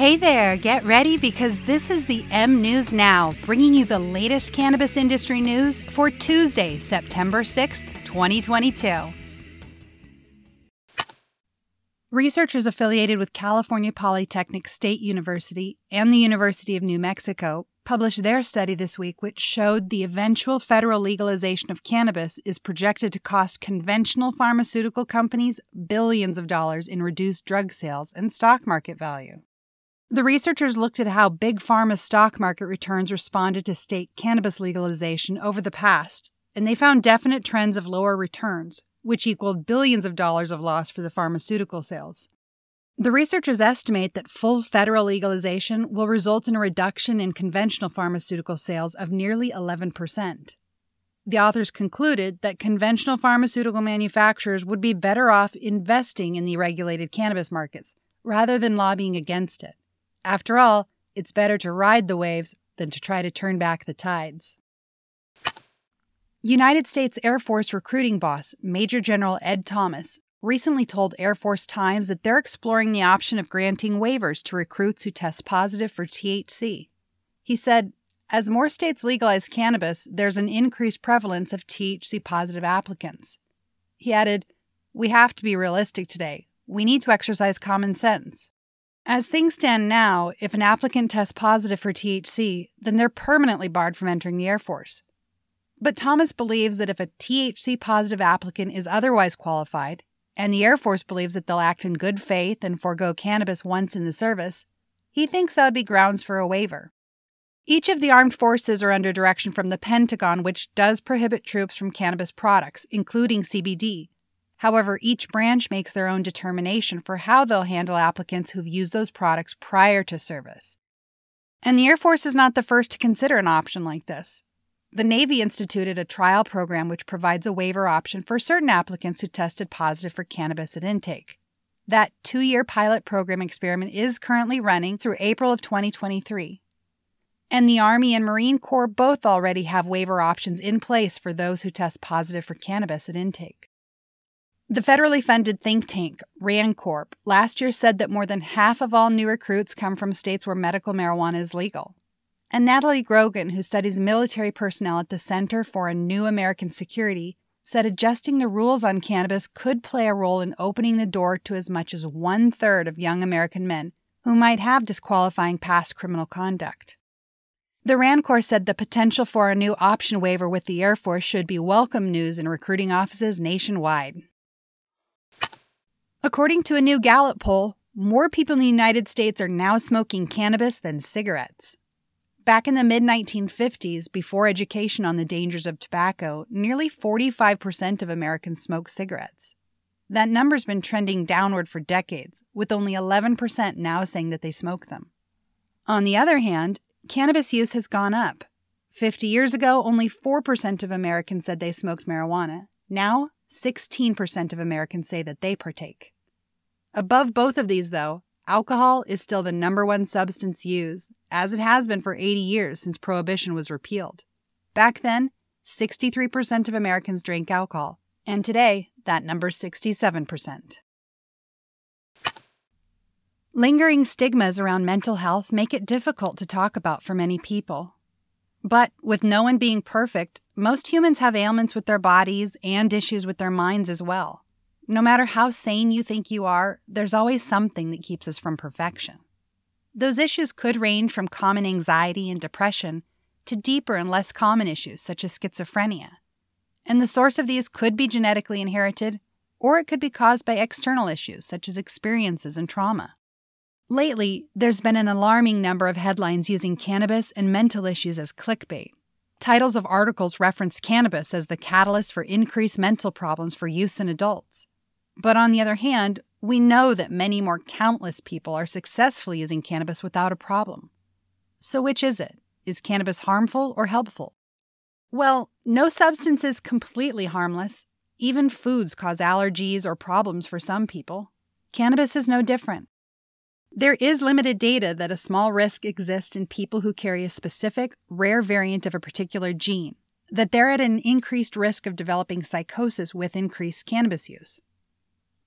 Hey there, get ready because this is the M News Now, bringing you the latest cannabis industry news for Tuesday, September 6th, 2022. Researchers affiliated with California Polytechnic State University and the University of New Mexico published their study this week, which showed the eventual federal legalization of cannabis is projected to cost conventional pharmaceutical companies billions of dollars in reduced drug sales and stock market value. The researchers looked at how Big Pharma's stock market returns responded to state cannabis legalization over the past, and they found definite trends of lower returns, which equaled billions of dollars of loss for the pharmaceutical sales. The researchers estimate that full federal legalization will result in a reduction in conventional pharmaceutical sales of nearly 11%. The authors concluded that conventional pharmaceutical manufacturers would be better off investing in the regulated cannabis markets rather than lobbying against it. After all, it's better to ride the waves than to try to turn back the tides. United States Air Force recruiting boss, Major General Ed Thomas, recently told Air Force Times that they're exploring the option of granting waivers to recruits who test positive for THC. He said, As more states legalize cannabis, there's an increased prevalence of THC positive applicants. He added, We have to be realistic today. We need to exercise common sense. As things stand now, if an applicant tests positive for THC, then they're permanently barred from entering the Air Force. But Thomas believes that if a THC positive applicant is otherwise qualified, and the Air Force believes that they'll act in good faith and forego cannabis once in the service, he thinks that would be grounds for a waiver. Each of the armed forces are under direction from the Pentagon, which does prohibit troops from cannabis products, including CBD, However, each branch makes their own determination for how they'll handle applicants who've used those products prior to service. And the Air Force is not the first to consider an option like this. The Navy instituted a trial program which provides a waiver option for certain applicants who tested positive for cannabis at intake. That two year pilot program experiment is currently running through April of 2023. And the Army and Marine Corps both already have waiver options in place for those who test positive for cannabis at intake. The federally funded think tank, RAND Corp last year said that more than half of all new recruits come from states where medical marijuana is legal. And Natalie Grogan, who studies military personnel at the Center for a New American Security, said adjusting the rules on cannabis could play a role in opening the door to as much as one third of young American men who might have disqualifying past criminal conduct. The RAND Corps said the potential for a new option waiver with the Air Force should be welcome news in recruiting offices nationwide. According to a new Gallup poll, more people in the United States are now smoking cannabis than cigarettes. Back in the mid 1950s, before education on the dangers of tobacco, nearly 45% of Americans smoked cigarettes. That number's been trending downward for decades, with only 11% now saying that they smoke them. On the other hand, cannabis use has gone up. 50 years ago, only 4% of Americans said they smoked marijuana. Now, 16% of Americans say that they partake. Above both of these, though, alcohol is still the number one substance used, as it has been for 80 years since Prohibition was repealed. Back then, 63% of Americans drank alcohol, and today, that number's 67%. Lingering stigmas around mental health make it difficult to talk about for many people. But with no one being perfect, most humans have ailments with their bodies and issues with their minds as well. No matter how sane you think you are, there's always something that keeps us from perfection. Those issues could range from common anxiety and depression to deeper and less common issues such as schizophrenia. And the source of these could be genetically inherited, or it could be caused by external issues such as experiences and trauma. Lately, there's been an alarming number of headlines using cannabis and mental issues as clickbait. Titles of articles reference cannabis as the catalyst for increased mental problems for youth and adults. But on the other hand, we know that many more countless people are successfully using cannabis without a problem. So, which is it? Is cannabis harmful or helpful? Well, no substance is completely harmless. Even foods cause allergies or problems for some people. Cannabis is no different. There is limited data that a small risk exists in people who carry a specific, rare variant of a particular gene, that they're at an increased risk of developing psychosis with increased cannabis use.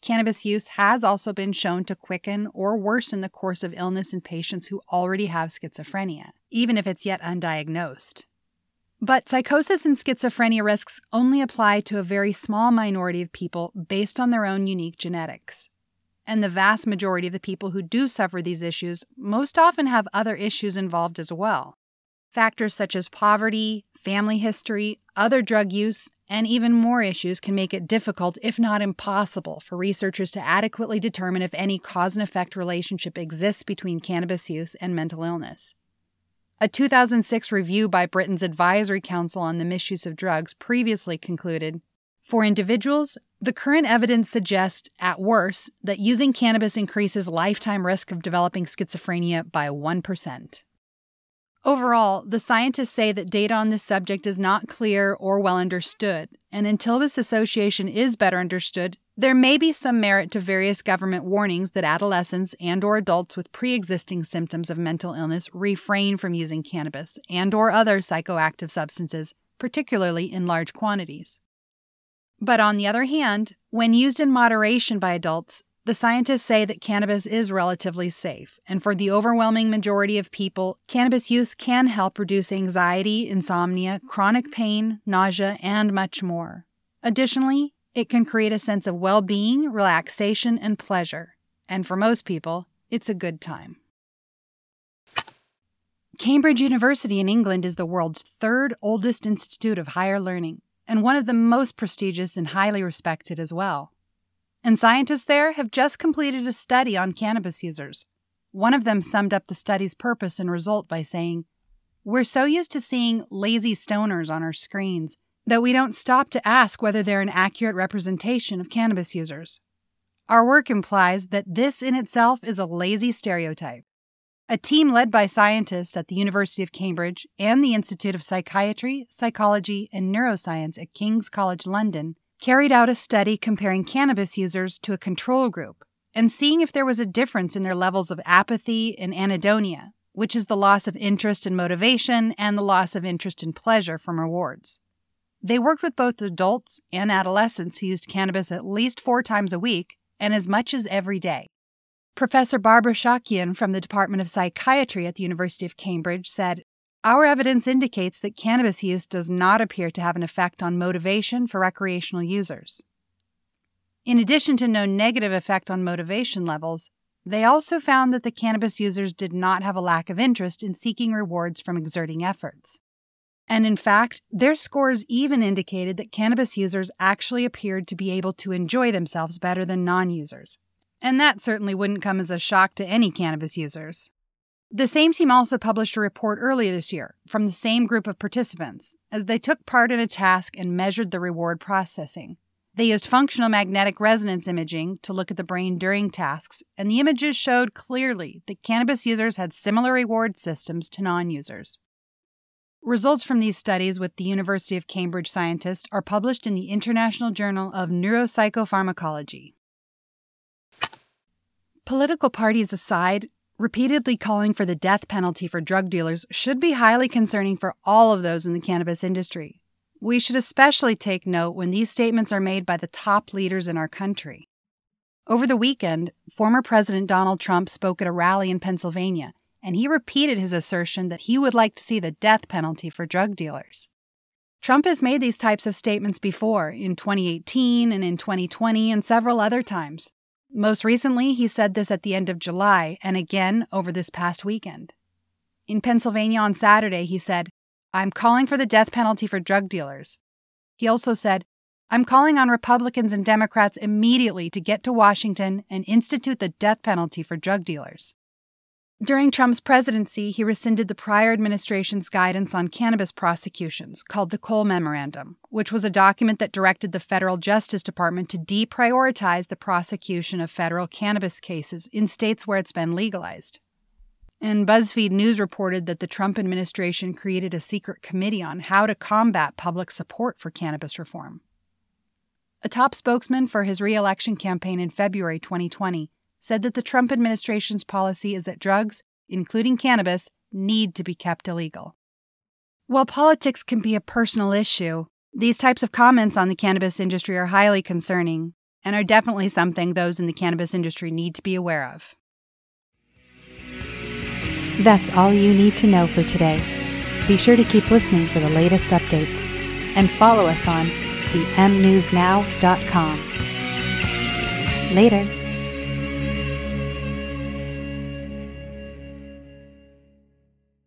cannabis use has also been shown to quicken or worsen the course of illness in patients who already have schizophrenia, even if it's yet undiagnosed. But psychosis and schizophrenia risks only apply to a very small minority of people based on their own unique genetics. And the vast majority of the people who do suffer these issues most often have other issues involved as well. Factors such as poverty, family history, other drug use, and even more issues can make it difficult, if not impossible, for researchers to adequately determine if any cause and effect relationship exists between cannabis use and mental illness. A 2006 review by Britain's Advisory Council on the Misuse of Drugs previously concluded For individuals, the current evidence suggests, at worst, that using cannabis increases lifetime risk of developing schizophrenia by 1%. Overall, the scientists say that data on this subject is not clear or well understood, and until this association is better understood, there may be some merit to various government warnings that adolescents and or adults with pre-existing symptoms of mental illness refrain from using cannabis and or other psychoactive substances, particularly in large quantities. But on the other hand, when used in moderation by adults, the scientists say that cannabis is relatively safe, and for the overwhelming majority of people, cannabis use can help reduce anxiety, insomnia, chronic pain, nausea, and much more. Additionally, it can create a sense of well being, relaxation, and pleasure. And for most people, it's a good time. Cambridge University in England is the world's third oldest institute of higher learning, and one of the most prestigious and highly respected as well. And scientists there have just completed a study on cannabis users. One of them summed up the study's purpose and result by saying, We're so used to seeing lazy stoners on our screens that we don't stop to ask whether they're an accurate representation of cannabis users. Our work implies that this in itself is a lazy stereotype. A team led by scientists at the University of Cambridge and the Institute of Psychiatry, Psychology, and Neuroscience at King's College London carried out a study comparing cannabis users to a control group and seeing if there was a difference in their levels of apathy and anhedonia, which is the loss of interest and motivation and the loss of interest and pleasure from rewards. They worked with both adults and adolescents who used cannabis at least four times a week and as much as every day. Professor Barbara Sahakian from the Department of Psychiatry at the University of Cambridge said, Our evidence indicates that cannabis use does not appear to have an effect on motivation for recreational users. In addition to no negative effect on motivation levels, they also found that the cannabis users did not have a lack of interest in seeking rewards from exerting efforts. And in fact, their scores even indicated that cannabis users actually appeared to be able to enjoy themselves better than non users. And that certainly wouldn't come as a shock to any cannabis users. The same team also published a report earlier this year from the same group of participants as they took part in a task and measured the reward processing. They used functional magnetic resonance imaging to look at the brain during tasks, and the images showed clearly that cannabis users had similar reward systems to non users. Results from these studies with the University of Cambridge scientists are published in the International Journal of Neuropsychopharmacology. Political parties aside, repeatedly calling for the death penalty for drug dealers should be highly concerning for all of those in the cannabis industry. We should especially take note when these statements are made by the top leaders in our country. Over the weekend, former President Donald Trump spoke at a rally in Pennsylvania and he repeated his assertion that he would like to see the death penalty for drug dealers. Trump has made these types of statements before, in 2018 and in 2020 and several other times. Most recently, he said this at the end of July and again over this past weekend. In Pennsylvania on Saturday, he said, I'm calling for the death penalty for drug dealers. He also said, I'm calling on Republicans and Democrats immediately to get to Washington and institute the death penalty for drug dealers. During Trump's presidency, he rescinded the prior administration's guidance on cannabis prosecutions, called the Cole Memorandum, which was a document that directed the federal Justice Department to deprioritize the prosecution of federal cannabis cases in states where it's been legalized. And BuzzFeed News reported that the Trump administration created a secret committee on how to combat public support for cannabis reform. A top spokesman for his reelection campaign in February 2020 said that the Trump administration's policy is that drugs, including cannabis, need to be kept illegal. While politics can be a personal issue, these types of comments on the cannabis industry are highly concerning. and are definitely something those in the cannabis industry need to be aware of. That's all you need to know for today. Be sure to keep listening for the latest updates and follow us on the mnewsnow.com. Later.